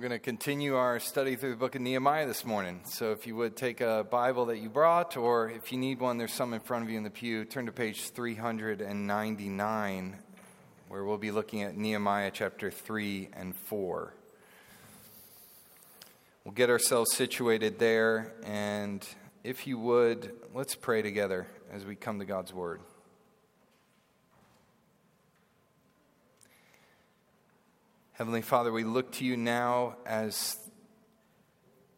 We're going to continue our study through the book of Nehemiah this morning. So if you would take a Bible that you brought, or if you need one, there's some in front of you in the pew, turn to page 399, where we'll be looking at Nehemiah chapter 3 and 4. We'll get ourselves situated there, and if you would, let's pray together as we come to God's Word. Heavenly Father, we look to you now as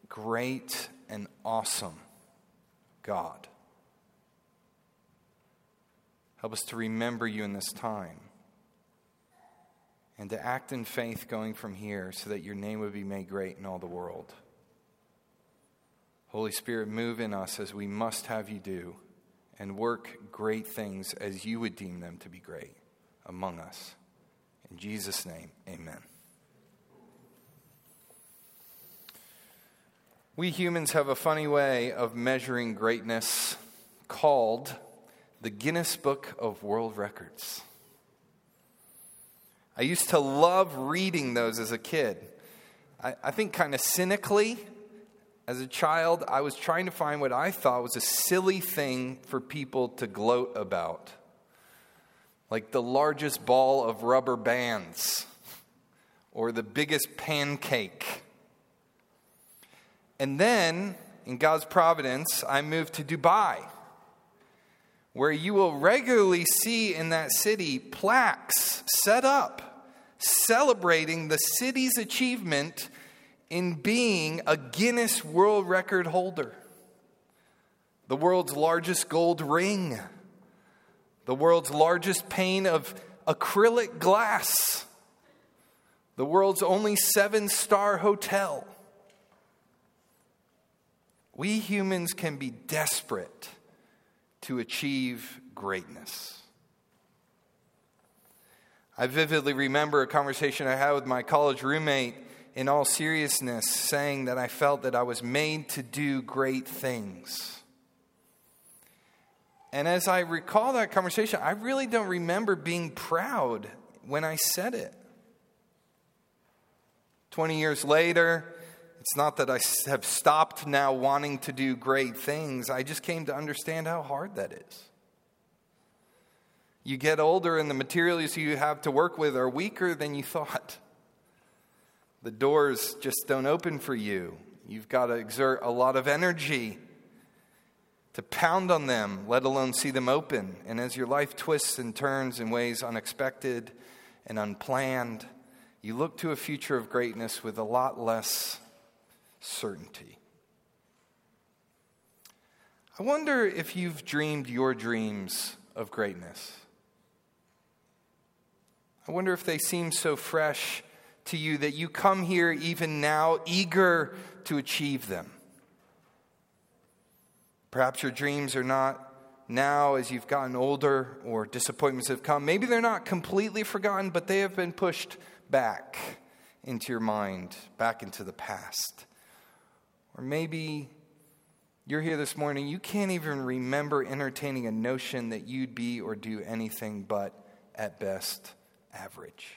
great and awesome God. Help us to remember you in this time and to act in faith going from here so that your name would be made great in all the world. Holy Spirit, move in us as we must have you do and work great things as you would deem them to be great among us. In Jesus' name, amen. We humans have a funny way of measuring greatness called the Guinness Book of World Records. I used to love reading those as a kid. I, I think, kind of cynically, as a child, I was trying to find what I thought was a silly thing for people to gloat about, like the largest ball of rubber bands or the biggest pancake and then, in God's providence, I moved to Dubai, where you will regularly see in that city plaques set up celebrating the city's achievement in being a Guinness World Record holder. The world's largest gold ring, the world's largest pane of acrylic glass, the world's only seven star hotel we humans can be desperate to achieve greatness. I vividly remember a conversation I had with my college roommate in all seriousness, saying that I felt that I was made to do great things. And as I recall that conversation, I really don't remember being proud when I said it. 20 years later, it's not that I have stopped now wanting to do great things. I just came to understand how hard that is. You get older, and the materials you have to work with are weaker than you thought. The doors just don't open for you. You've got to exert a lot of energy to pound on them, let alone see them open. And as your life twists and turns in ways unexpected and unplanned, you look to a future of greatness with a lot less certainty. I wonder if you've dreamed your dreams of greatness. I wonder if they seem so fresh to you that you come here even now eager to achieve them. Perhaps your dreams are not now as you've gotten older or disappointments have come. Maybe they're not completely forgotten, but they have been pushed back into your mind, back into the past. Or maybe you're here this morning, you can't even remember entertaining a notion that you'd be or do anything but, at best, average.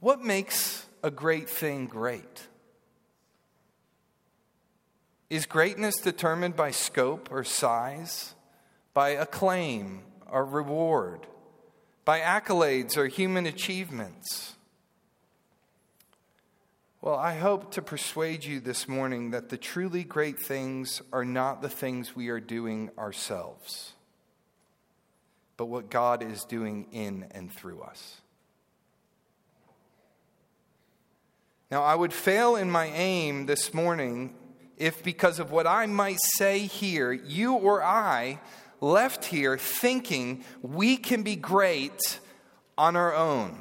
What makes a great thing great? Is greatness determined by scope or size, by acclaim or reward, by accolades or human achievements? Well, I hope to persuade you this morning that the truly great things are not the things we are doing ourselves, but what God is doing in and through us. Now, I would fail in my aim this morning if, because of what I might say here, you or I left here thinking we can be great on our own.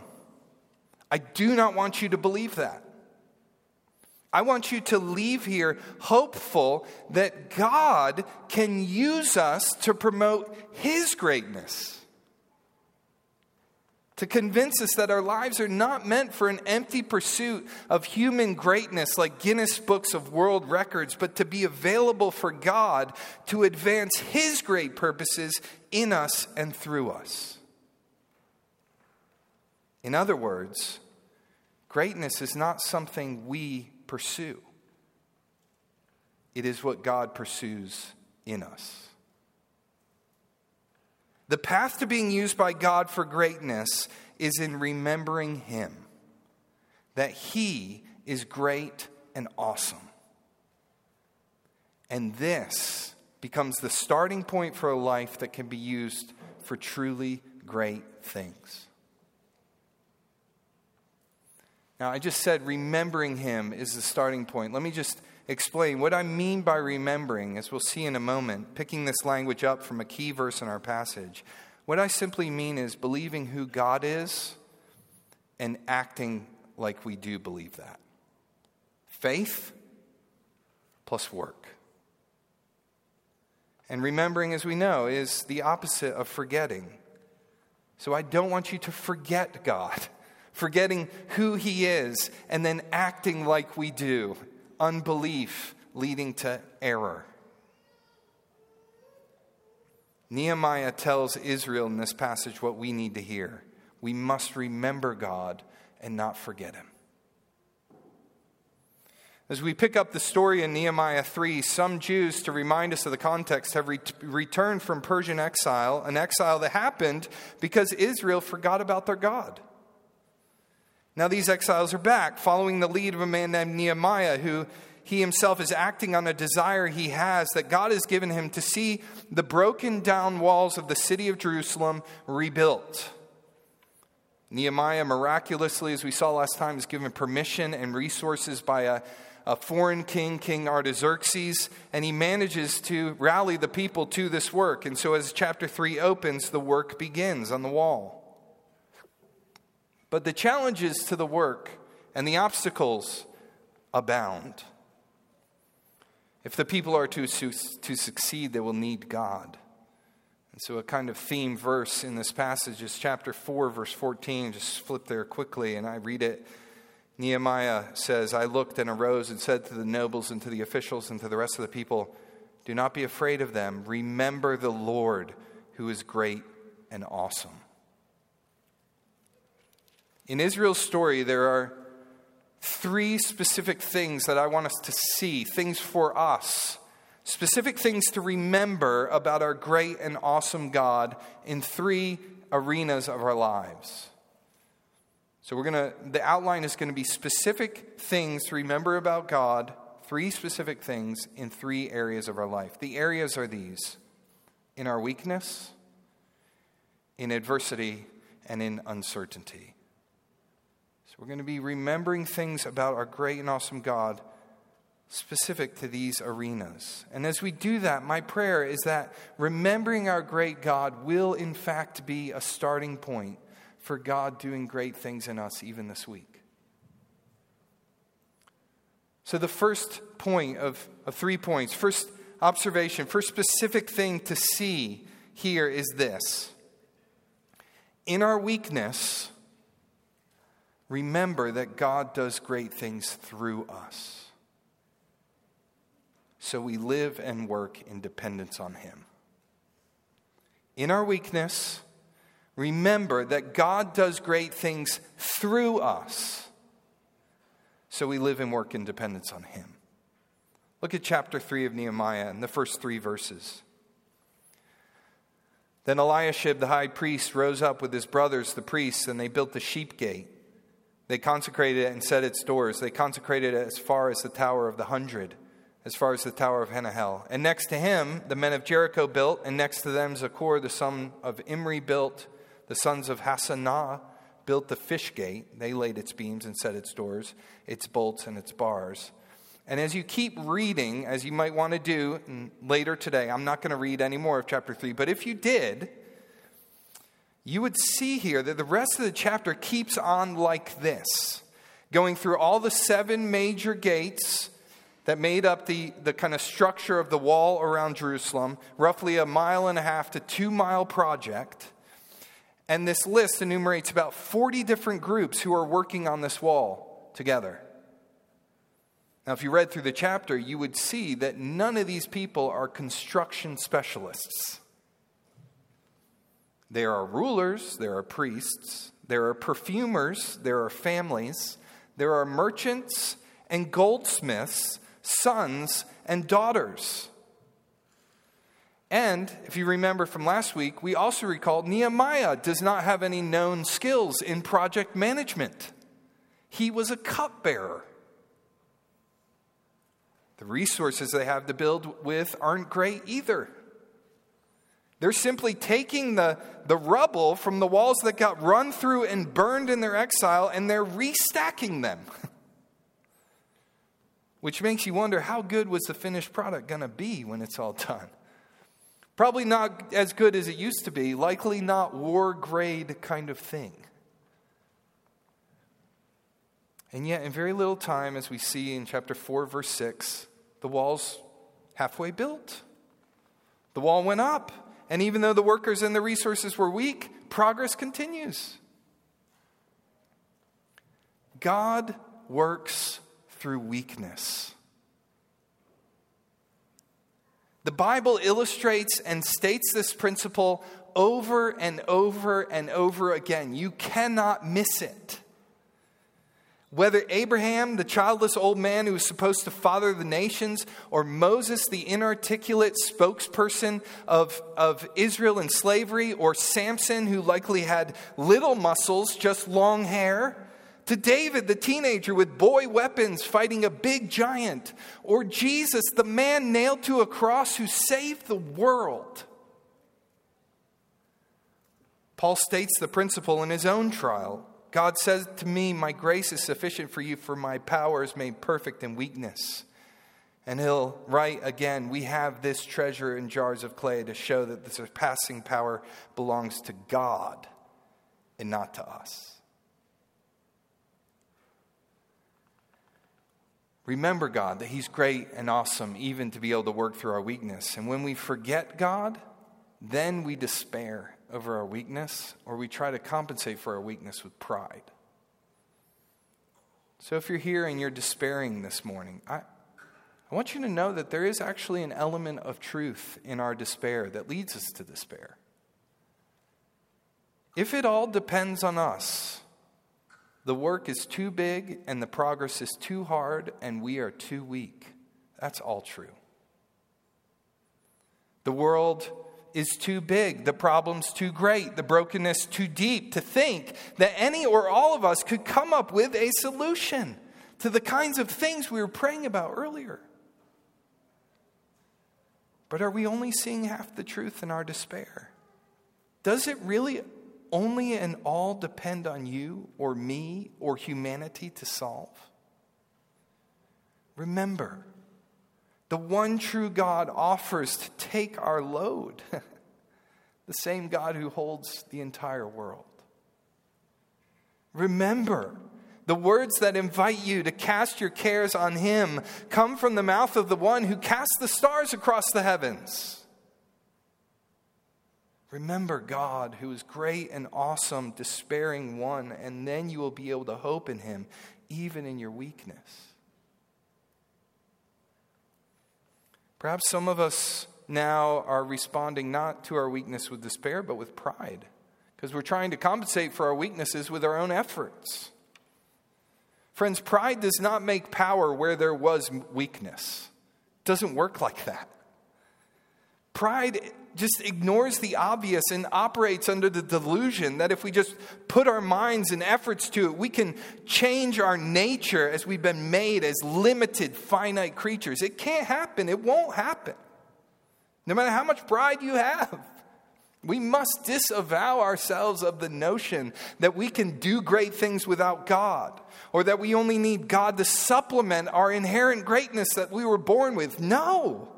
I do not want you to believe that. I want you to leave here hopeful that God can use us to promote His greatness. To convince us that our lives are not meant for an empty pursuit of human greatness like Guinness Books of World Records, but to be available for God to advance His great purposes in us and through us. In other words, Greatness is not something we pursue, it is what God pursues in us. The path to being used by God for greatness is in remembering Him, that He is great and awesome. And this becomes the starting point for a life that can be used for truly great things. Now, I just said remembering Him is the starting point. Let me just explain what I mean by remembering, as we'll see in a moment, picking this language up from a key verse in our passage. What I simply mean is believing who God is and acting like we do believe that. Faith plus work. And remembering, as we know, is the opposite of forgetting. So I don't want you to forget God, forgetting who He is, and then acting like we do unbelief leading to error. Nehemiah tells Israel in this passage what we need to hear. We must remember God and not forget Him. As we pick up the story in Nehemiah 3, some Jews, to remind us of the context, have re- returned from Persian exile, an exile that happened because Israel forgot about their God. Now, these exiles are back, following the lead of a man named Nehemiah, who he himself is acting on a desire he has that God has given him to see the broken down walls of the city of Jerusalem rebuilt. Nehemiah, miraculously, as we saw last time, is given permission and resources by a, a foreign king, King Artaxerxes, and he manages to rally the people to this work. And so, as chapter 3 opens, the work begins on the wall. But the challenges to the work and the obstacles abound. If the people are to, to succeed, they will need God. And so, a kind of theme verse in this passage is chapter 4, verse 14. Just flip there quickly, and I read it. Nehemiah says, I looked and arose and said to the nobles and to the officials and to the rest of the people, Do not be afraid of them. Remember the Lord, who is great and awesome. In Israel's story, there are three specific things that I want us to see, things for us, specific things to remember about our great and awesome God in three arenas of our lives. So we're going to the outline is going to be specific things to remember about God, three specific things in three areas of our life. The areas are these: in our weakness, in adversity, and in uncertainty. We're going to be remembering things about our great and awesome God specific to these arenas. And as we do that, my prayer is that remembering our great God will, in fact, be a starting point for God doing great things in us even this week. So, the first point of, of three points, first observation, first specific thing to see here is this. In our weakness, remember that God does great things through us. So we live and work in dependence on Him. In our weakness, remember that God does great things through us. So we live and work in dependence on Him. Look at chapter 3 of Nehemiah and the first three verses. Then Eliashib the high priest rose up with his brothers, the priests, and they built the sheep gate they consecrated it and set its doors. They consecrated it as far as the Tower of the Hundred, as far as the Tower of Hananel. And next to him, the men of Jericho built, and next to them, Zaccur, the son of Imri, built. The sons of Hassenaah built the fish gate. They laid its beams and set its doors, its bolts, and its bars. And as you keep reading, as you might want to do later today, I'm not going to read any more of chapter 3, but if you did, you would see here that the rest of the chapter keeps on like this, going through all the seven major gates that made up the, the kind of structure of the wall around Jerusalem, roughly a mile and a half to two mile project. And this list enumerates about 40 different groups who are working on this wall together. Now, if you read through the chapter, you would see that none of these people are construction specialists. There are rulers, there are priests, there are perfumers, there are families, there are merchants and goldsmiths, sons and daughters. And if you remember from last week, we also recalled Nehemiah does not have any known skills in project management. He was a cupbearer. The resources they have to build with aren't great either. They're simply taking the, the rubble from the walls that got run through and burned in their exile and they're restacking them. Which makes you wonder how good was the finished product going to be when it's all done? Probably not as good as it used to be, likely not war grade kind of thing. And yet, in very little time, as we see in chapter 4, verse 6, the wall's halfway built. The wall went up, and even though the workers and the resources were weak, progress continues. God works through weakness. The Bible illustrates and states this principle over and over and over again. You cannot miss it. Whether Abraham, the childless old man who was supposed to father the nations, or Moses, the inarticulate spokesperson of, of Israel in slavery, or Samson, who likely had little muscles, just long hair, to David, the teenager with boy weapons fighting a big giant, or Jesus, the man nailed to a cross who saved the world. Paul states the principle in his own trial. God says to me, My grace is sufficient for you, for my power is made perfect in weakness. And he'll write again, We have this treasure in jars of clay to show that the surpassing power belongs to God and not to us. Remember God, that He's great and awesome, even to be able to work through our weakness. And when we forget God, then we despair over our weakness, or we try to compensate for our weakness with pride. So if you're here and you're despairing this morning, I, I want you to know that there is actually an element of truth in our despair that leads us to despair. If it all depends on us, the work is too big and the progress is too hard and we are too weak. That's all true. The world is too big, the problem's too great, the brokenness too deep to think that any or all of us could come up with a solution to the kinds of things we were praying about earlier. But are we only seeing half the truth in our despair? Does it really only and all depend on you or me or humanity to solve? Remember, the one true God offers to take our load, the same God who holds the entire world. Remember, the words that invite you to cast your cares on Him come from the mouth of the one who casts the stars across the heavens. Remember God, who is great and awesome, despairing one, and then you will be able to hope in Him, even in your weakness. Perhaps some of us now are responding not to our weakness with despair, but with pride, because we're trying to compensate for our weaknesses with our own efforts. Friends, pride does not make power where there was weakness. It doesn't work like that. Pride just ignores the obvious and operates under the delusion that if we just put our minds and efforts to it, we can change our nature as we've been made as limited, finite creatures. It can't happen. It won't happen. No matter how much pride you have. We must disavow ourselves of the notion that we can do great things without God or that we only need God to supplement our inherent greatness that we were born with. No.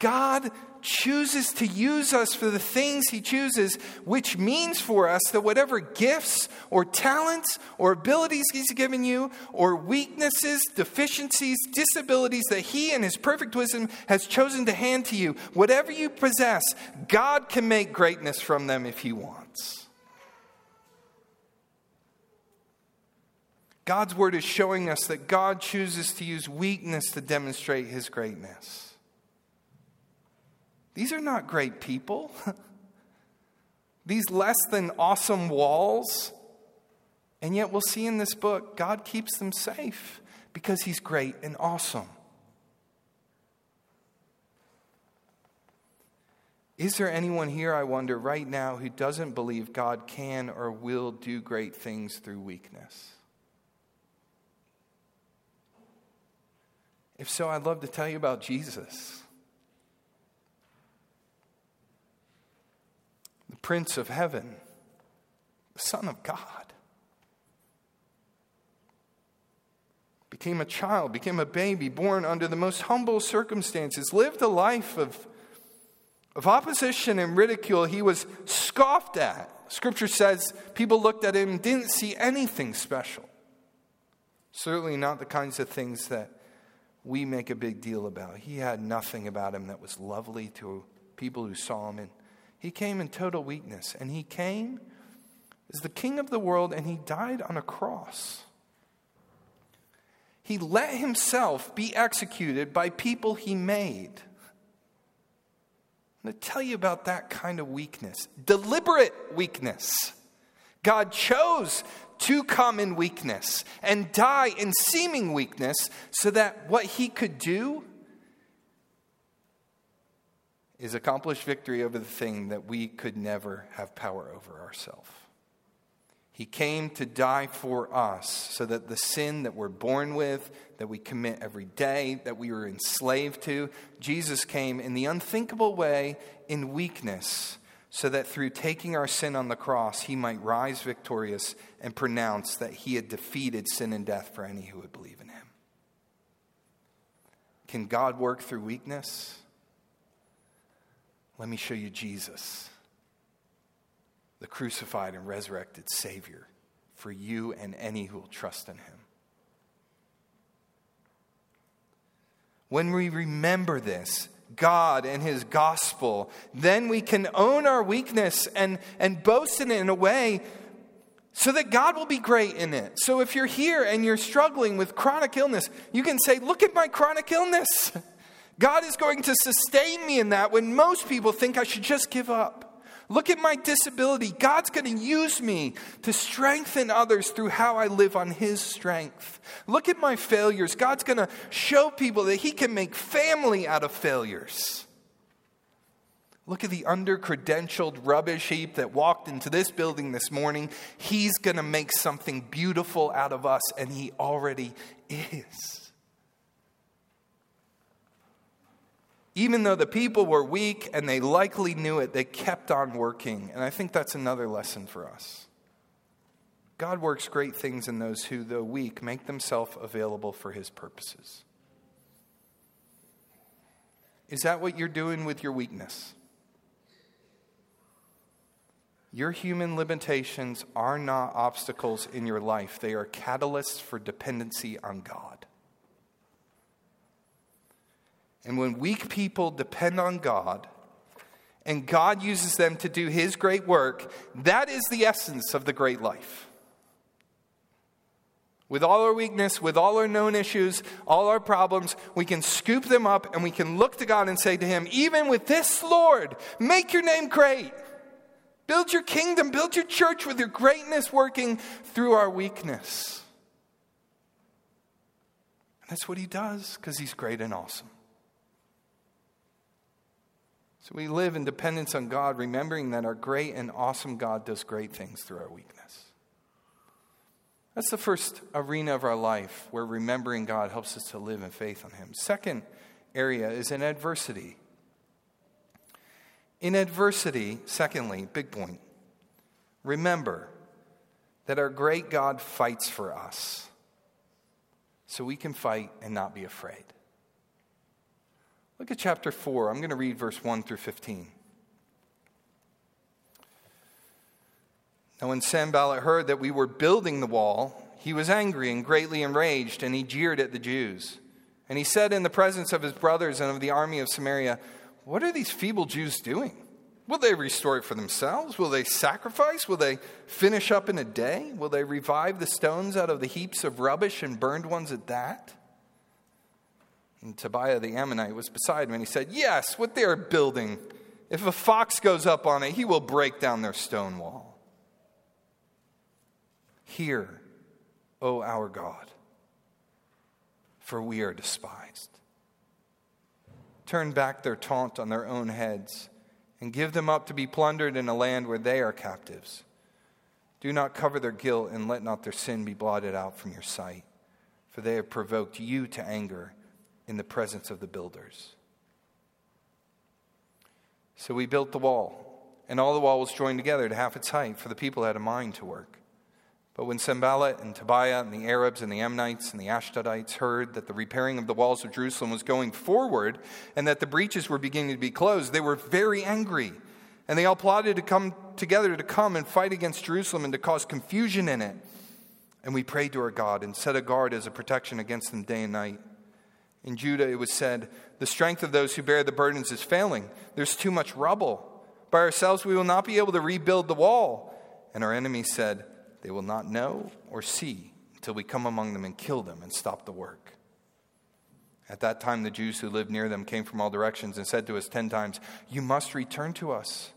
God chooses to use us for the things He chooses, which means for us that whatever gifts or talents or abilities He's given you, or weaknesses, deficiencies, disabilities that He in His perfect wisdom has chosen to hand to you, whatever you possess, God can make greatness from them if He wants. God's word is showing us that God chooses to use weakness to demonstrate His greatness. These are not great people. These less than awesome walls And yet, we'll see in this book, God keeps them safe because He's great and awesome. Is there anyone here, I wonder, right now who doesn't believe God can or will do great things through weakness? If so, I'd love to tell you about Jesus, the Prince of Heaven, Son of God. Became a child, became a baby, born under the most humble circumstances, lived a life of, of opposition and ridicule. He was scoffed at. Scripture says people looked at him didn't see anything special. Certainly not the kinds of things that we make a big deal about. He had nothing about him that was lovely to people who saw him. And he came in total weakness. And he came as the king of the world and he died on a cross. He let himself be executed by people he made. I'm going to tell you about that kind of weakness deliberate weakness. God chose to come in weakness and die in seeming weakness so that what he could do is accomplish victory over the thing that we could never have power over ourselves. He came to die for us so that the sin that we're born with, that we commit every day, that we were enslaved to, Jesus came in the unthinkable way in weakness so that through taking our sin on the cross, he might rise victorious and pronounce that he had defeated sin and death for any who would believe in him. Can God work through weakness? Let me show you Jesus, the crucified and resurrected Savior for you and any who will trust in him. When we remember this, God and His gospel, then we can own our weakness and, and boast in it in a way so that God will be great in it. So if you're here and you're struggling with chronic illness, you can say, Look at my chronic illness. God is going to sustain me in that when most people think I should just give up. Look at my disability. God's going to use me to strengthen others through how I live on His strength. Look at my failures. God's going to show people that He can make family out of failures. Look at the under credentialed rubbish heap that walked into this building this morning. He's going to make something beautiful out of us, and He already is. Even though the people were weak and they likely knew it, they kept on working. And I think that's another lesson for us. God works great things in those who, though weak, make themselves available for his purposes. Is that what you're doing with your weakness? Your human limitations are not obstacles in your life, they are catalysts for dependency on God. And when weak people depend on God, and God uses them to do His great work, that is the essence of the great life. With all our weakness, with all our known issues, all our problems, we can scoop them up and we can look to God and say to Him, even with this, Lord, make your name great. Build your kingdom, build your church with your greatness working through our weakness. And that's what He does because He's great and awesome. So we live in dependence on God, remembering that our great and awesome God does great things through our weakness. That's the first arena of our life where remembering God helps us to live in faith on Him. Second area is in adversity. In adversity, secondly, big point, remember that our great God fights for us so we can fight and not be afraid. Look at chapter 4. I'm going to read verse 1 through 15. Now, when Sanballat heard that we were building the wall, he was angry and greatly enraged, and he jeered at the Jews. And he said in the presence of his brothers and of the army of Samaria, What are these feeble Jews doing? Will they restore it for themselves? Will they sacrifice? Will they finish up in a day? Will they revive the stones out of the heaps of rubbish and burned ones at that? And Tobiah the Ammonite was beside him, and he said, Yes, what they are building, if a fox goes up on it, he will break down their stone wall. Hear, O our God, for we are despised. Turn back their taunt on their own heads and give them up to be plundered in a land where they are captives. Do not cover their guilt and let not their sin be blotted out from your sight, for they have provoked you to anger in the presence of the builders. So we built the wall, and all the wall was joined together to half its height, for the people had a mind to work. But when Sanballat and Tobiah and the Arabs and the Ammonites and the Ashdodites heard that the repairing of the walls of Jerusalem was going forward and that the breaches were beginning to be closed, they were very angry. And they all plotted to come together to come and fight against Jerusalem and to cause confusion in it. And we prayed to our God and set a guard as a protection against them day and night. In Judah, it was said, The strength of those who bear the burdens is failing. There's too much rubble. By ourselves, we will not be able to rebuild the wall. And our enemies said, they will not know or see until we come among them and kill them and stop the work. At that time, the Jews who lived near them came from all directions and said to us ten times, You must return to us.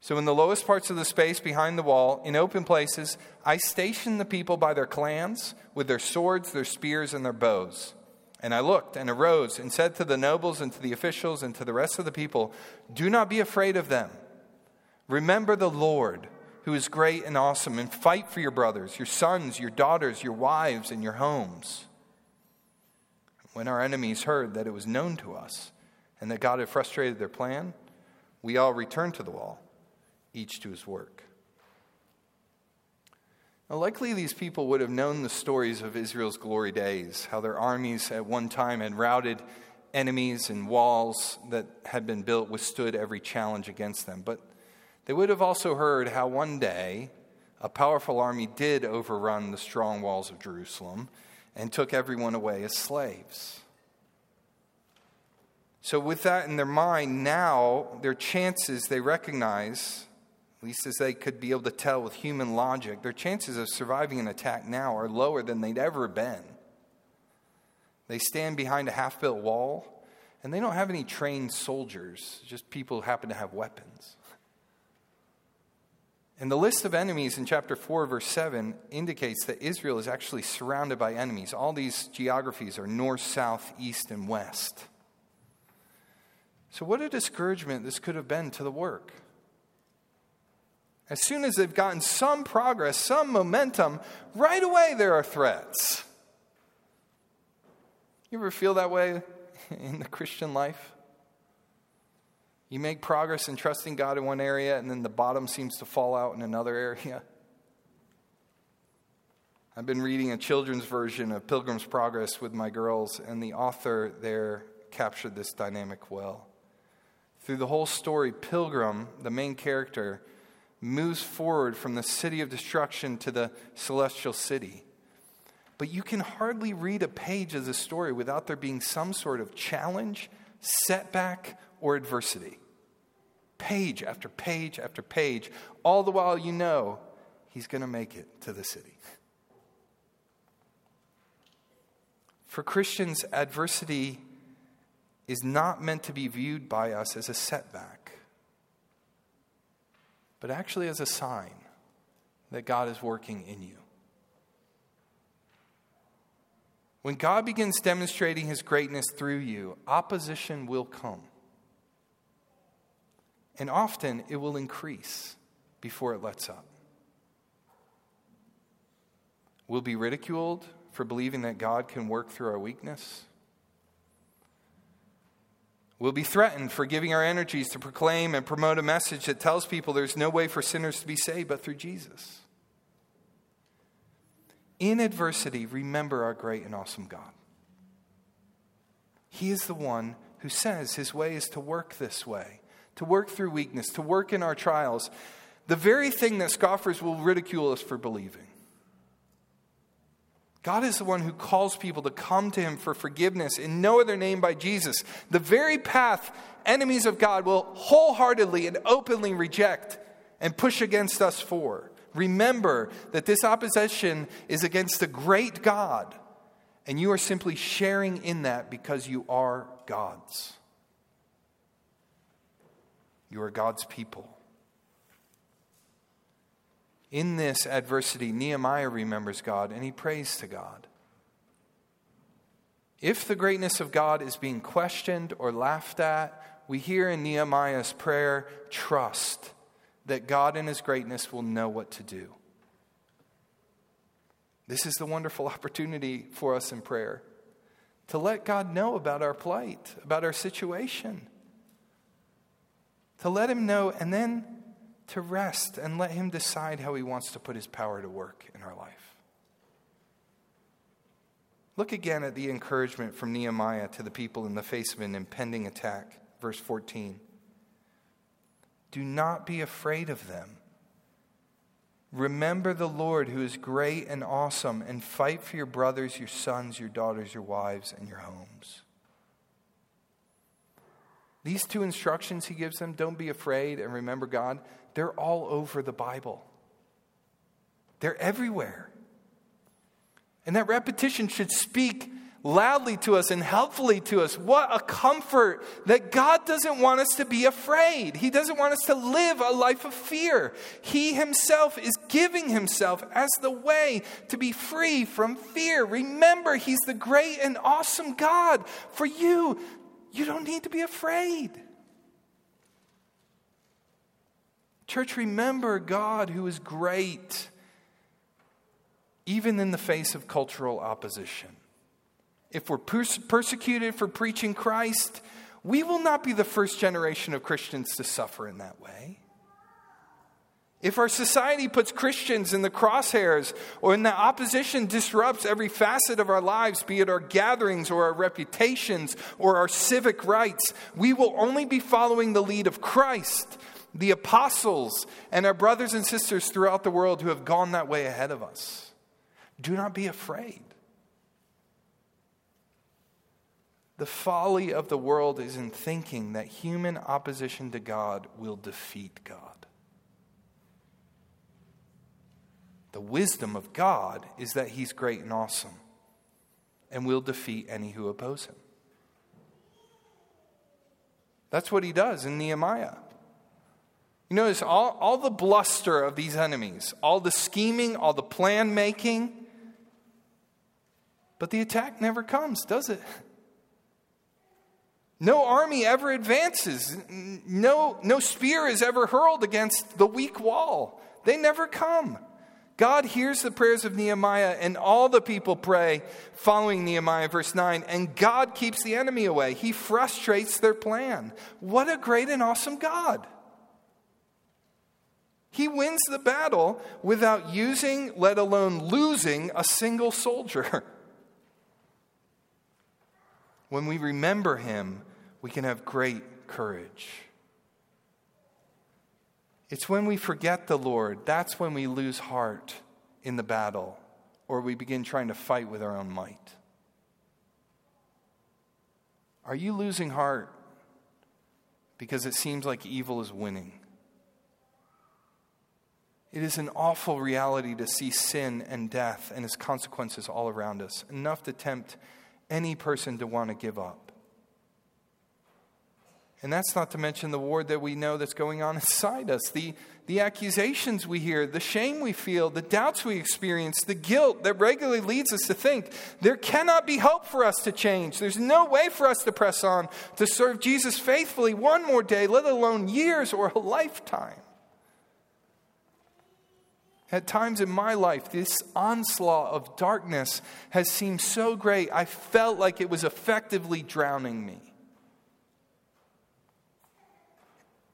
So, in the lowest parts of the space behind the wall, in open places, I stationed the people by their clans with their swords, their spears, and their bows. And I looked and arose and said to the nobles and to the officials and to the rest of the people, Do not be afraid of them. Remember the Lord who is great and awesome, and fight for your brothers, your sons, your daughters, your wives, and your homes. When our enemies heard that it was known to us and that God had frustrated their plan, we all returned to the wall, each to his work. Now, likely these people would have known the stories of Israel's glory days, how their armies at one time had routed enemies and walls that had been built withstood every challenge against them. But they would have also heard how one day a powerful army did overrun the strong walls of Jerusalem and took everyone away as slaves. So, with that in their mind, now their chances they recognize, least as they could be able to tell with human logic, their chances of surviving an attack now are lower than they'd ever been. They stand behind a half built wall, and they don't have any trained soldiers, just people who happen to have weapons. And the list of enemies in chapter 4, verse 7 indicates that Israel is actually surrounded by enemies. All these geographies are north, south, east, and west. So, what a discouragement this could have been to the work. As soon as they've gotten some progress, some momentum, right away there are threats. You ever feel that way in the Christian life? You make progress in trusting God in one area, and then the bottom seems to fall out in another area. I've been reading a children's version of Pilgrim's Progress with my girls, and the author there captured this dynamic well. Through the whole story, Pilgrim, the main character, moves forward from the city of destruction to the celestial city. But you can hardly read a page of the story without there being some sort of challenge, setback, or adversity page after page after page, all the while you know he's going to make it to the city. For Christians, adversity is not meant to be viewed by us as a setback, but actually as a sign that God is working in you. When God begins demonstrating his greatness through you, opposition will come. And often it will increase before it lets up. We'll be ridiculed for believing that God can work through our weakness. We'll be threatened for giving our energies to proclaim and promote a message that tells people there's no way for sinners to be saved but through Jesus. In adversity, remember our great and awesome God. He is the one who says his way is to work this way to work through weakness, to work in our trials, the very thing that scoffers will ridicule us for believing. God is the one who calls people to come to him for forgiveness in no other name by Jesus. The very path enemies of God will wholeheartedly and openly reject and push against us for. Remember that this opposition is against the great God, and you are simply sharing in that because you are God's. You are God's people. In this adversity, Nehemiah remembers God and he prays to God. If the greatness of God is being questioned or laughed at, we hear in Nehemiah's prayer trust that God in his greatness will know what to do. This is the wonderful opportunity for us in prayer to let God know about our plight, about our situation, to let Him know, and then to rest and let Him decide how He wants to put His power to work in our life. Look again at the encouragement from Nehemiah to the people in the face of an impending attack. Verse 14. Do not be afraid of them. Remember the Lord who is great and awesome, and fight for your brothers, your sons, your daughters, your wives, and your homes. These two instructions he gives them don't be afraid and remember God they're all over the Bible, they're everywhere. And that repetition should speak loudly to us and helpfully to us. What a comfort that God doesn't want us to be afraid. He doesn't want us to live a life of fear. He Himself is giving Himself as the way to be free from fear. Remember, He's the great and awesome God. For you, you don't need to be afraid. Church, remember God who is great, even in the face of cultural opposition if we're pers- persecuted for preaching Christ, we will not be the first generation of Christians to suffer in that way. If our society puts Christians in the crosshairs or in the opposition disrupts every facet of our lives, be it our gatherings or our reputations or our civic rights, we will only be following the lead of Christ, the apostles, and our brothers and sisters throughout the world who have gone that way ahead of us. Do not be afraid. The folly of the world is in thinking that human opposition to God will defeat God. The wisdom of God is that He's great and awesome and will defeat any who oppose Him. That's what He does in Nehemiah. You notice all, all the bluster of these enemies, all the scheming, all the plan making, but the attack never comes, does it? No army ever advances. No, no spear is ever hurled against the weak wall. They never come. God hears the prayers of Nehemiah, and all the people pray following Nehemiah, verse 9, and God keeps the enemy away. He frustrates their plan. What a great and awesome God! He wins the battle without using, let alone losing, a single soldier. When we remember him, we can have great courage. It's when we forget the Lord, that's when we lose heart in the battle, or we begin trying to fight with our own might. Are you losing heart because it seems like evil is winning? It is an awful reality to see sin and death and its consequences all around us, enough to tempt any person to want to give up. And that's not to mention the war that we know that's going on inside us, the, the accusations we hear, the shame we feel, the doubts we experience, the guilt that regularly leads us to think there cannot be hope for us to change. There's no way for us to press on to serve Jesus faithfully one more day, let alone years or a lifetime. At times in my life, this onslaught of darkness has seemed so great, I felt like it was effectively drowning me.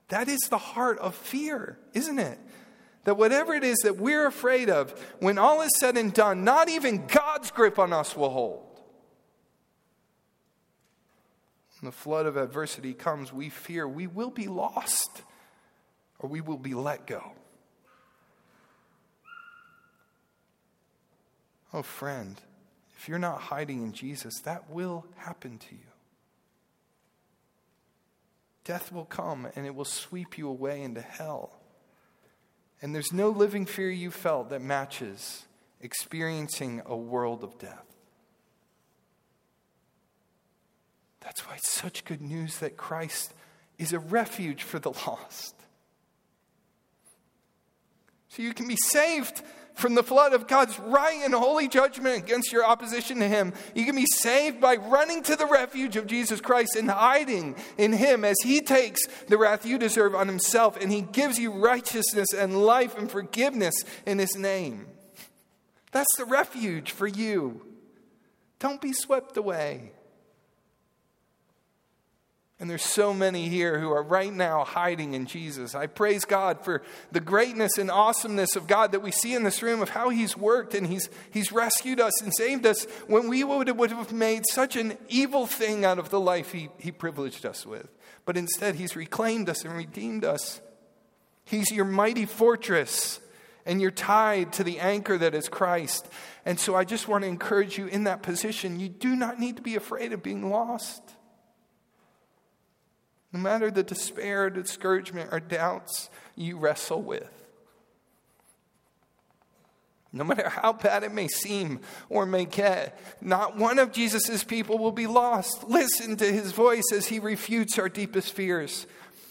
That is the heart of fear, isn't it? That whatever it is that we're afraid of, when all is said and done, not even God's grip on us will hold. When the flood of adversity comes, we fear we will be lost or we will be let go. Oh, friend, if you're not hiding in Jesus, that will happen to you. Death will come and it will sweep you away into hell. And there's no living fear you felt that matches experiencing a world of death. That's why it's such good news that Christ is a refuge for the lost. So you can be saved from the flood of God's right and holy judgment against your opposition to Him. You can be saved by running to the refuge of Jesus Christ and hiding in Him as He takes the wrath you deserve on Himself and He gives you righteousness and life and forgiveness in His name. That's the refuge for you. Don't be swept away. And there's so many here who are right now hiding in Jesus. I praise God for the greatness and awesomeness of God that we see in this room of how He's worked and He's, he's rescued us and saved us when we would, would have made such an evil thing out of the life he, he privileged us with. But instead, He's reclaimed us and redeemed us. He's your mighty fortress, and you're tied to the anchor that is Christ. And so I just want to encourage you in that position. You do not need to be afraid of being lost. No matter the despair, discouragement, or doubts you wrestle with. No matter how bad it may seem or may get, not one of Jesus' people will be lost. Listen to his voice as he refutes our deepest fears.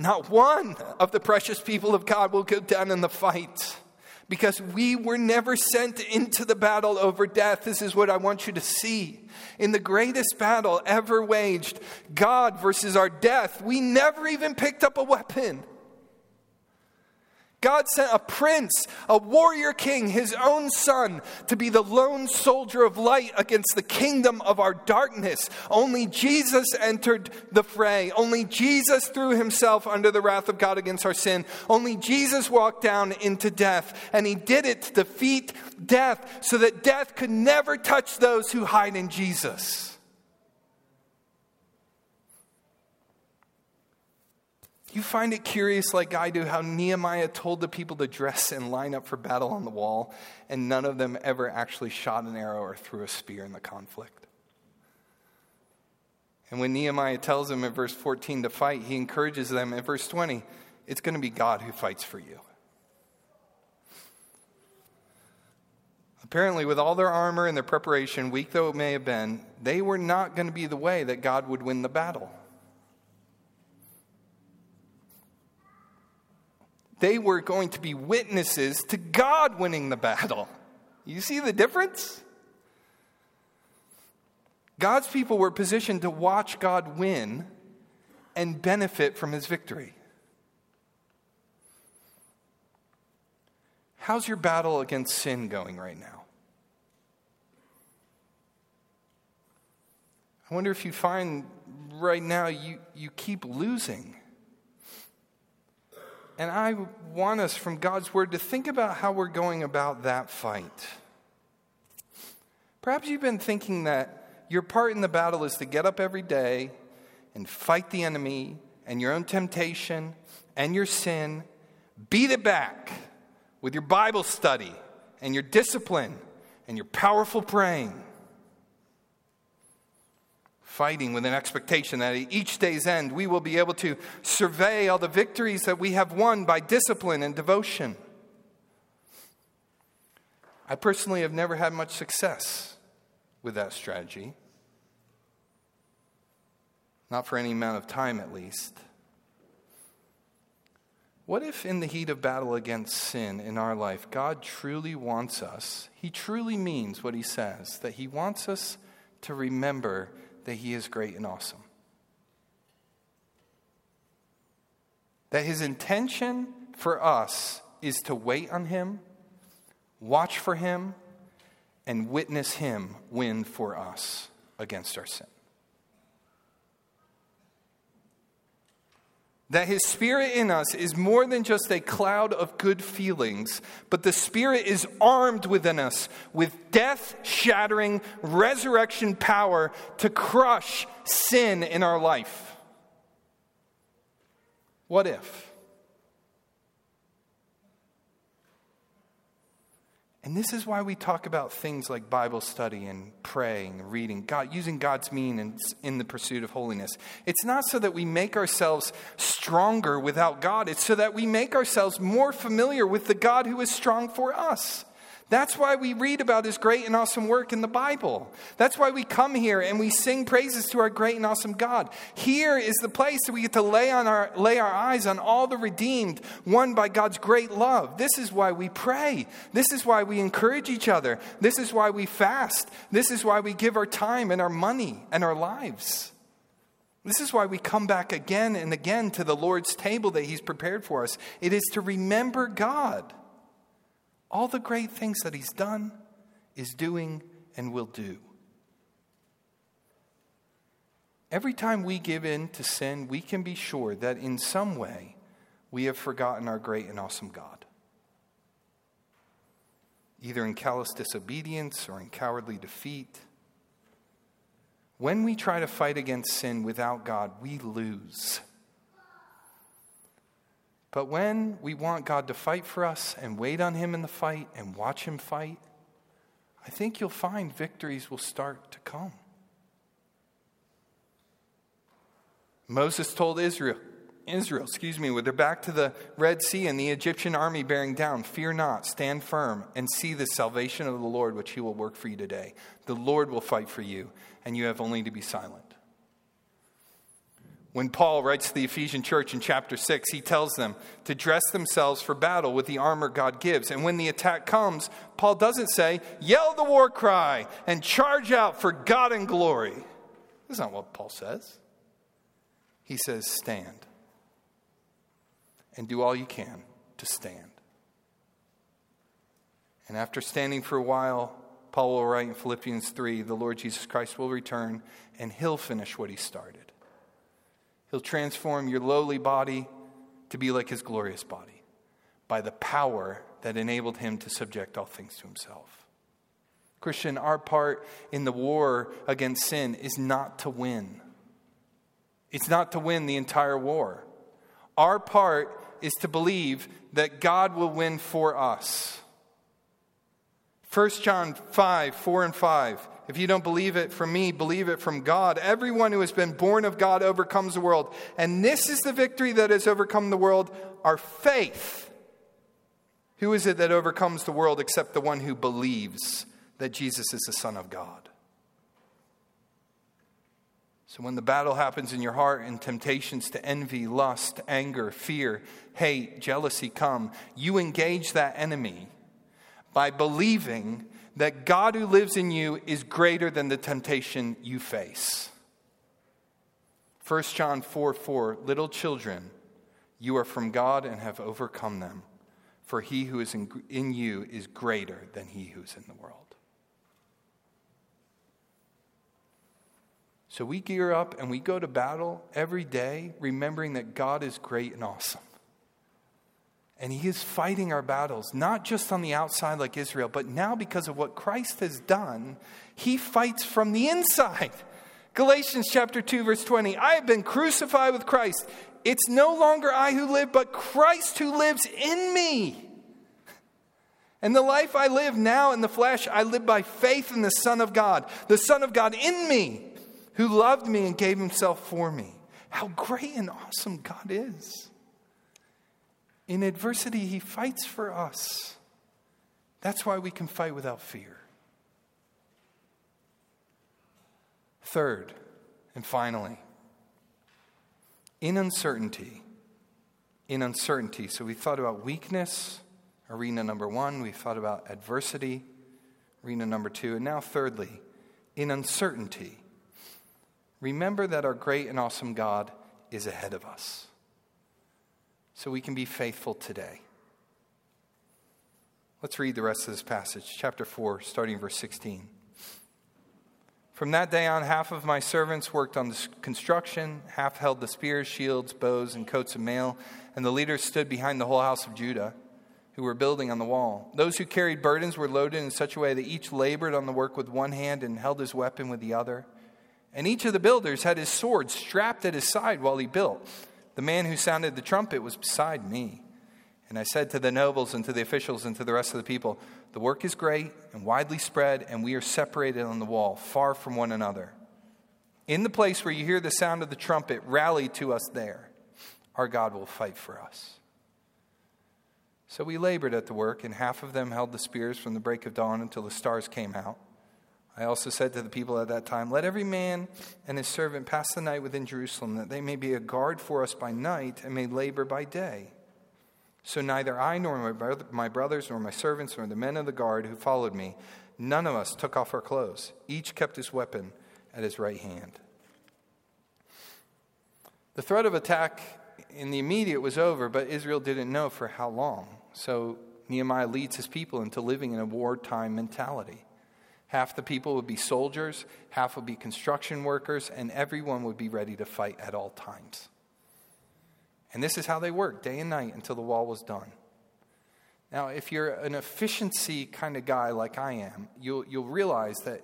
Not one of the precious people of God will go down in the fight because we were never sent into the battle over death. This is what I want you to see. In the greatest battle ever waged, God versus our death, we never even picked up a weapon. God sent a prince, a warrior king, his own son, to be the lone soldier of light against the kingdom of our darkness. Only Jesus entered the fray. Only Jesus threw himself under the wrath of God against our sin. Only Jesus walked down into death. And he did it to defeat death so that death could never touch those who hide in Jesus. You find it curious, like I do, how Nehemiah told the people to dress and line up for battle on the wall, and none of them ever actually shot an arrow or threw a spear in the conflict. And when Nehemiah tells them in verse 14 to fight, he encourages them in verse 20 it's going to be God who fights for you. Apparently, with all their armor and their preparation, weak though it may have been, they were not going to be the way that God would win the battle. They were going to be witnesses to God winning the battle. You see the difference? God's people were positioned to watch God win and benefit from his victory. How's your battle against sin going right now? I wonder if you find right now you, you keep losing. And I want us from God's word to think about how we're going about that fight. Perhaps you've been thinking that your part in the battle is to get up every day and fight the enemy and your own temptation and your sin, beat it back with your Bible study and your discipline and your powerful praying fighting with an expectation that at each day's end we will be able to survey all the victories that we have won by discipline and devotion. I personally have never had much success with that strategy. Not for any amount of time, at least. What if, in the heat of battle against sin in our life, God truly wants us, He truly means what He says, that He wants us to remember that He is great and awesome. That His intention for us is to wait on Him, watch for Him, and witness Him win for us against our sin. That his spirit in us is more than just a cloud of good feelings, but the spirit is armed within us with death shattering resurrection power to crush sin in our life. What if? And this is why we talk about things like Bible study and praying reading, God, using God's mean in, in the pursuit of holiness. It's not so that we make ourselves stronger without God, it's so that we make ourselves more familiar with the God who is strong for us. That's why we read about his great and awesome work in the Bible. That's why we come here and we sing praises to our great and awesome God. Here is the place that we get to lay, on our, lay our eyes on all the redeemed, won by God's great love. This is why we pray. This is why we encourage each other. This is why we fast. This is why we give our time and our money and our lives. This is why we come back again and again to the Lord's table that He's prepared for us. It is to remember God all the great things that he's done, is doing, and will do. Every time we give in to sin, we can be sure that in some way we have forgotten our great and awesome God. Either in callous disobedience or in cowardly defeat. When we try to fight against sin without God, we lose. But when we want God to fight for us and wait on Him in the fight and watch Him fight, I think you'll find victories will start to come. Moses told Israel, Israel, excuse me, with their back to the Red Sea and the Egyptian army bearing down, fear not, stand firm, and see the salvation of the Lord, which he will work for you today. The Lord will fight for you, and you have only to be silent. When Paul writes to the Ephesian church in chapter 6, he tells them to dress themselves for battle with the armor God gives. And when the attack comes, Paul doesn't say, yell the war cry and charge out for God and glory. That's not what Paul says. He says, stand and do all you can to stand. And after standing for a while, Paul will write in Philippians 3 the Lord Jesus Christ will return and he'll finish what he started. He'll transform your lowly body to be like his glorious body by the power that enabled him to subject all things to himself. Christian, our part in the war against sin is not to win. It's not to win the entire war. Our part is to believe that God will win for us. 1 John 5, 4 and 5. If you don't believe it from me, believe it from God. Everyone who has been born of God overcomes the world. And this is the victory that has overcome the world our faith. Who is it that overcomes the world except the one who believes that Jesus is the Son of God? So when the battle happens in your heart and temptations to envy, lust, anger, fear, hate, jealousy come, you engage that enemy by believing that God who lives in you is greater than the temptation you face. 1 John 4 4 Little children, you are from God and have overcome them, for he who is in, in you is greater than he who is in the world. So we gear up and we go to battle every day, remembering that God is great and awesome. And he is fighting our battles, not just on the outside like Israel, but now because of what Christ has done, he fights from the inside. Galatians chapter 2 verse 20. I have been crucified with Christ. It's no longer I who live, but Christ who lives in me. And the life I live now in the flesh, I live by faith in the Son of God, the Son of God in me, who loved me and gave himself for me. How great and awesome God is. In adversity, He fights for us. That's why we can fight without fear. Third, and finally, in uncertainty, in uncertainty. So we thought about weakness, arena number one. We thought about adversity, arena number two. And now, thirdly, in uncertainty, remember that our great and awesome God is ahead of us so we can be faithful today. Let's read the rest of this passage, chapter 4, starting verse 16. From that day on, half of my servants worked on the construction, half held the spears, shields, bows, and coats of mail, and the leaders stood behind the whole house of Judah, who were building on the wall. Those who carried burdens were loaded in such a way that each labored on the work with one hand and held his weapon with the other. And each of the builders had his sword strapped at his side while he built. The man who sounded the trumpet was beside me. And I said to the nobles and to the officials and to the rest of the people, The work is great and widely spread, and we are separated on the wall, far from one another. In the place where you hear the sound of the trumpet, rally to us there. Our God will fight for us. So we labored at the work, and half of them held the spears from the break of dawn until the stars came out. I also said to the people at that time, Let every man and his servant pass the night within Jerusalem, that they may be a guard for us by night and may labor by day. So neither I nor my, brothers nor my servants nor the men of the guard who followed me, none of us took off our clothes. Each kept his weapon at his right hand. The threat of attack in the immediate was over, but Israel didn't know for how long. So Nehemiah leads his people into living in a wartime mentality. Half the people would be soldiers, half would be construction workers, and everyone would be ready to fight at all times. And this is how they worked day and night until the wall was done. Now, if you're an efficiency kind of guy like I am, you'll, you'll realize that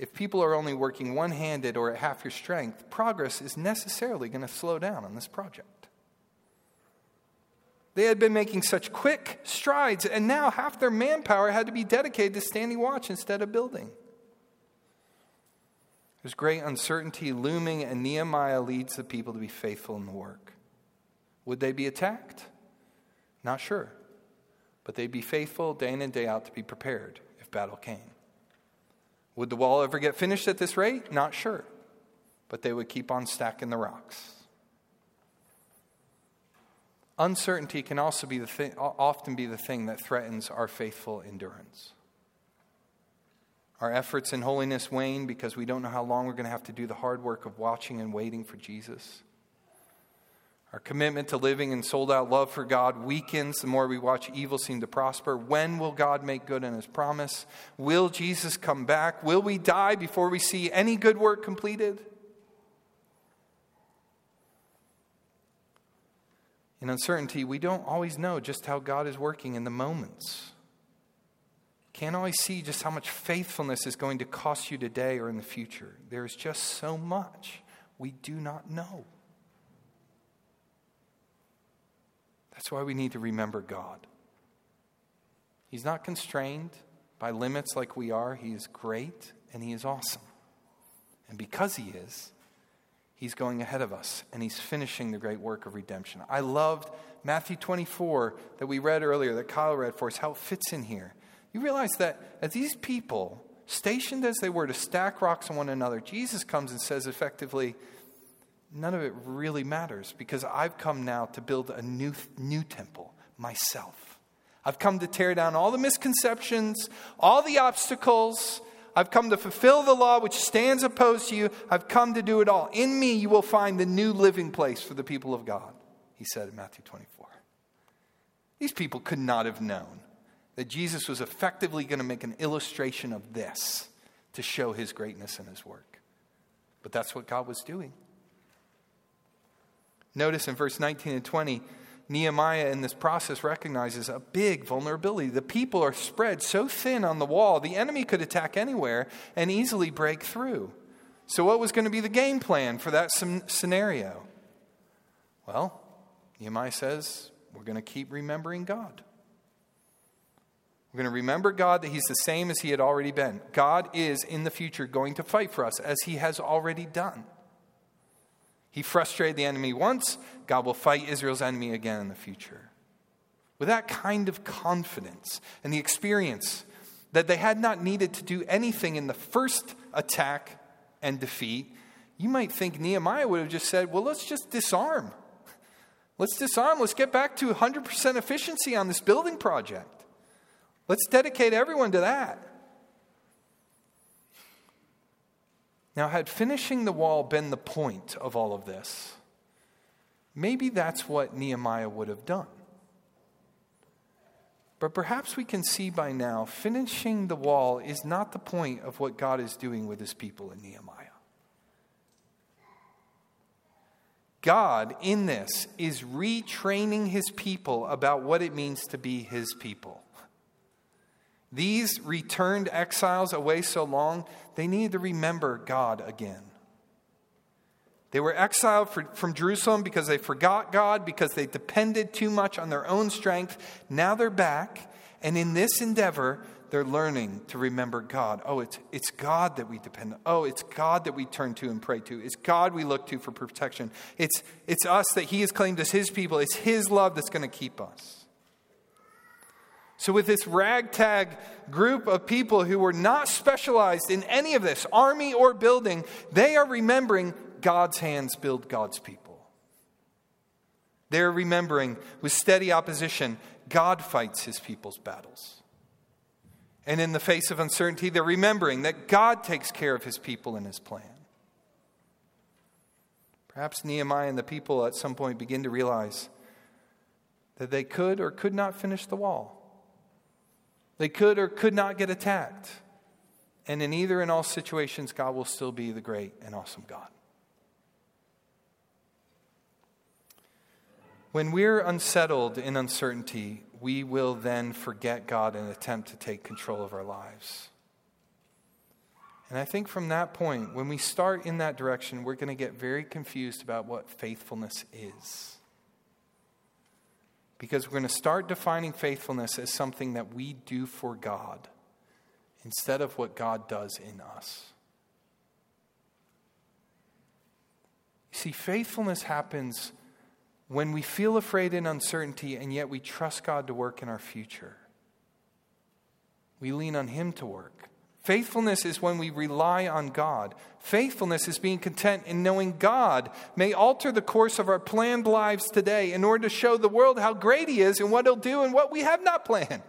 if people are only working one handed or at half your strength, progress is necessarily going to slow down on this project. They had been making such quick strides, and now half their manpower had to be dedicated to standing watch instead of building. There's great uncertainty looming, and Nehemiah leads the people to be faithful in the work. Would they be attacked? Not sure. But they'd be faithful day in and day out to be prepared if battle came. Would the wall ever get finished at this rate? Not sure. But they would keep on stacking the rocks. Uncertainty can also be the thing, often be the thing that threatens our faithful endurance. Our efforts in holiness wane because we don't know how long we're going to have to do the hard work of watching and waiting for Jesus. Our commitment to living in sold out love for God weakens the more we watch evil seem to prosper. When will God make good on his promise? Will Jesus come back? Will we die before we see any good work completed? In uncertainty, we don't always know just how God is working in the moments. Can't always see just how much faithfulness is going to cost you today or in the future. There is just so much we do not know. That's why we need to remember God. He's not constrained by limits like we are. He is great and He is awesome. And because He is, He's going ahead of us and He's finishing the great work of redemption. I loved Matthew 24 that we read earlier, that Kyle read for us, how it fits in here. You realize that as these people, stationed as they were to stack rocks on one another, Jesus comes and says effectively, none of it really matters because I've come now to build a new, new temple myself. I've come to tear down all the misconceptions, all the obstacles. I've come to fulfill the law which stands opposed to you. I've come to do it all. In me, you will find the new living place for the people of God, he said in Matthew 24. These people could not have known that Jesus was effectively going to make an illustration of this to show his greatness in his work. But that's what God was doing. Notice in verse 19 and 20, Nehemiah in this process recognizes a big vulnerability. The people are spread so thin on the wall, the enemy could attack anywhere and easily break through. So, what was going to be the game plan for that scenario? Well, Nehemiah says, we're going to keep remembering God. We're going to remember God that He's the same as He had already been. God is in the future going to fight for us as He has already done. He frustrated the enemy once, God will fight Israel's enemy again in the future. With that kind of confidence and the experience that they had not needed to do anything in the first attack and defeat, you might think Nehemiah would have just said, Well, let's just disarm. Let's disarm. Let's get back to 100% efficiency on this building project. Let's dedicate everyone to that. Now, had finishing the wall been the point of all of this, maybe that's what Nehemiah would have done. But perhaps we can see by now, finishing the wall is not the point of what God is doing with his people in Nehemiah. God, in this, is retraining his people about what it means to be his people. These returned exiles away so long, they needed to remember God again. They were exiled for, from Jerusalem because they forgot God, because they depended too much on their own strength. Now they're back, and in this endeavor, they're learning to remember God. Oh, it's, it's God that we depend on. Oh, it's God that we turn to and pray to. It's God we look to for protection. It's, it's us that He has claimed as His people. It's His love that's going to keep us. So, with this ragtag group of people who were not specialized in any of this, army or building, they are remembering God's hands build God's people. They're remembering with steady opposition, God fights his people's battles. And in the face of uncertainty, they're remembering that God takes care of his people and his plan. Perhaps Nehemiah and the people at some point begin to realize that they could or could not finish the wall. They could or could not get attacked. And in either and all situations, God will still be the great and awesome God. When we're unsettled in uncertainty, we will then forget God and attempt to take control of our lives. And I think from that point, when we start in that direction, we're going to get very confused about what faithfulness is. Because we're going to start defining faithfulness as something that we do for God instead of what God does in us. You see, faithfulness happens when we feel afraid and uncertainty, and yet we trust God to work in our future. We lean on Him to work. Faithfulness is when we rely on God. Faithfulness is being content in knowing God may alter the course of our planned lives today in order to show the world how great He is and what He'll do and what we have not planned.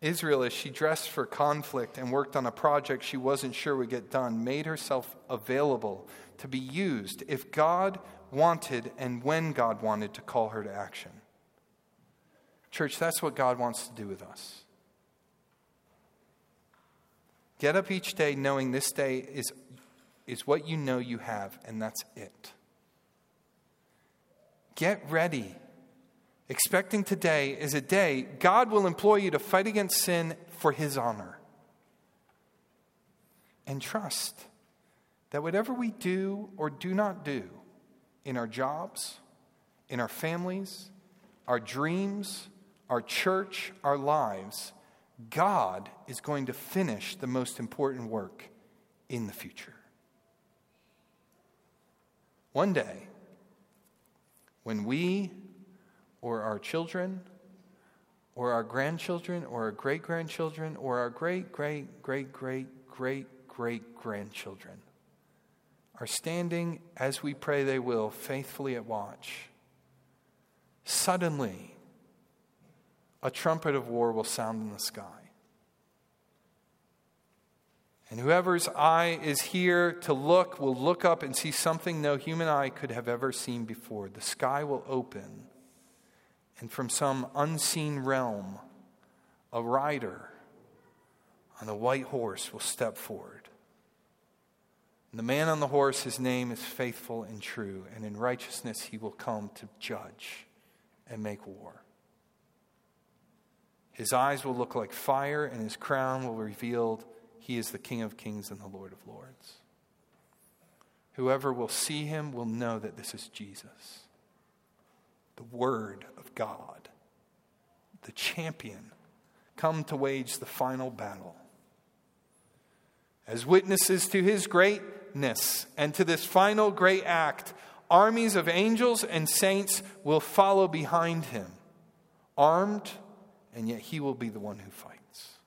Israel, as she dressed for conflict and worked on a project she wasn't sure would get done, made herself available to be used if God wanted and when God wanted to call her to action. Church, that's what God wants to do with us. Get up each day knowing this day is, is what you know you have, and that's it. Get ready. Expecting today is a day God will employ you to fight against sin for His honor. And trust that whatever we do or do not do in our jobs, in our families, our dreams, our church, our lives, God is going to finish the most important work in the future. One day, when we or our children or our grandchildren or our great grandchildren or our great, great, great, great, great, great grandchildren are standing, as we pray they will, faithfully at watch, suddenly a trumpet of war will sound in the sky. And whoever's eye is here to look will look up and see something no human eye could have ever seen before. The sky will open, and from some unseen realm, a rider on a white horse will step forward. And the man on the horse, his name is faithful and true, and in righteousness he will come to judge and make war. His eyes will look like fire, and his crown will reveal he is the King of kings and the Lord of lords. Whoever will see him will know that this is Jesus, the Word of God, the champion, come to wage the final battle. As witnesses to his greatness and to this final great act, armies of angels and saints will follow behind him, armed and yet he will be the one who fights.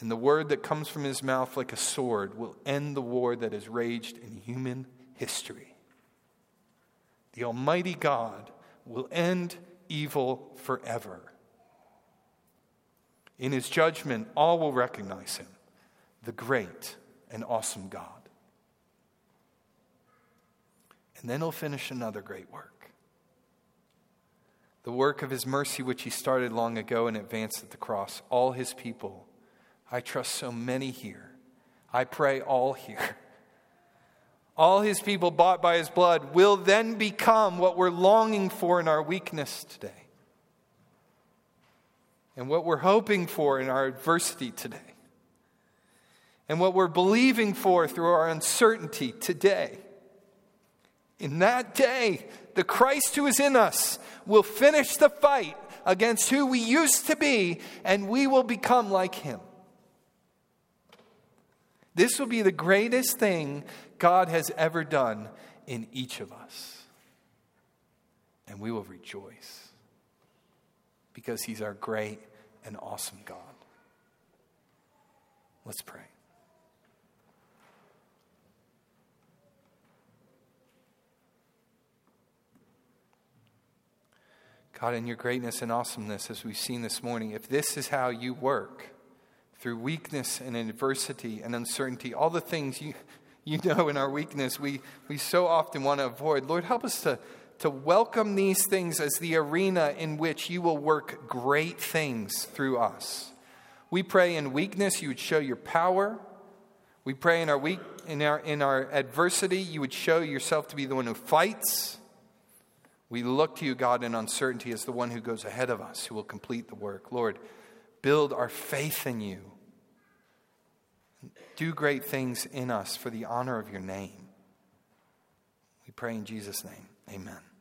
And the word that comes from his mouth like a sword will end the war that has raged in human history. The Almighty God will end evil forever. In his judgment, all will recognize him, the great and awesome God. And then he'll finish another great work the work of his mercy, which he started long ago and advanced at the cross. All his people. I trust so many here. I pray all here. All his people bought by his blood will then become what we're longing for in our weakness today. And what we're hoping for in our adversity today. And what we're believing for through our uncertainty today. In that day, the Christ who is in us will finish the fight, against who we used to be, and we will become like him. This will be the greatest thing God has ever done in each of us. And we will rejoice because he's our great and awesome God. Let's pray. God, in your greatness and awesomeness, as we've seen this morning, if this is how you work through weakness and adversity and uncertainty, all the things you, you know in our weakness we, we so often want to avoid, Lord, help us to, to welcome these things as the arena in which you will work great things through us. We pray in weakness you would show your power. We pray in our weak in our in our adversity you would show yourself to be the one who fights. We look to you, God, in uncertainty as the one who goes ahead of us, who will complete the work. Lord, build our faith in you. Do great things in us for the honor of your name. We pray in Jesus' name. Amen.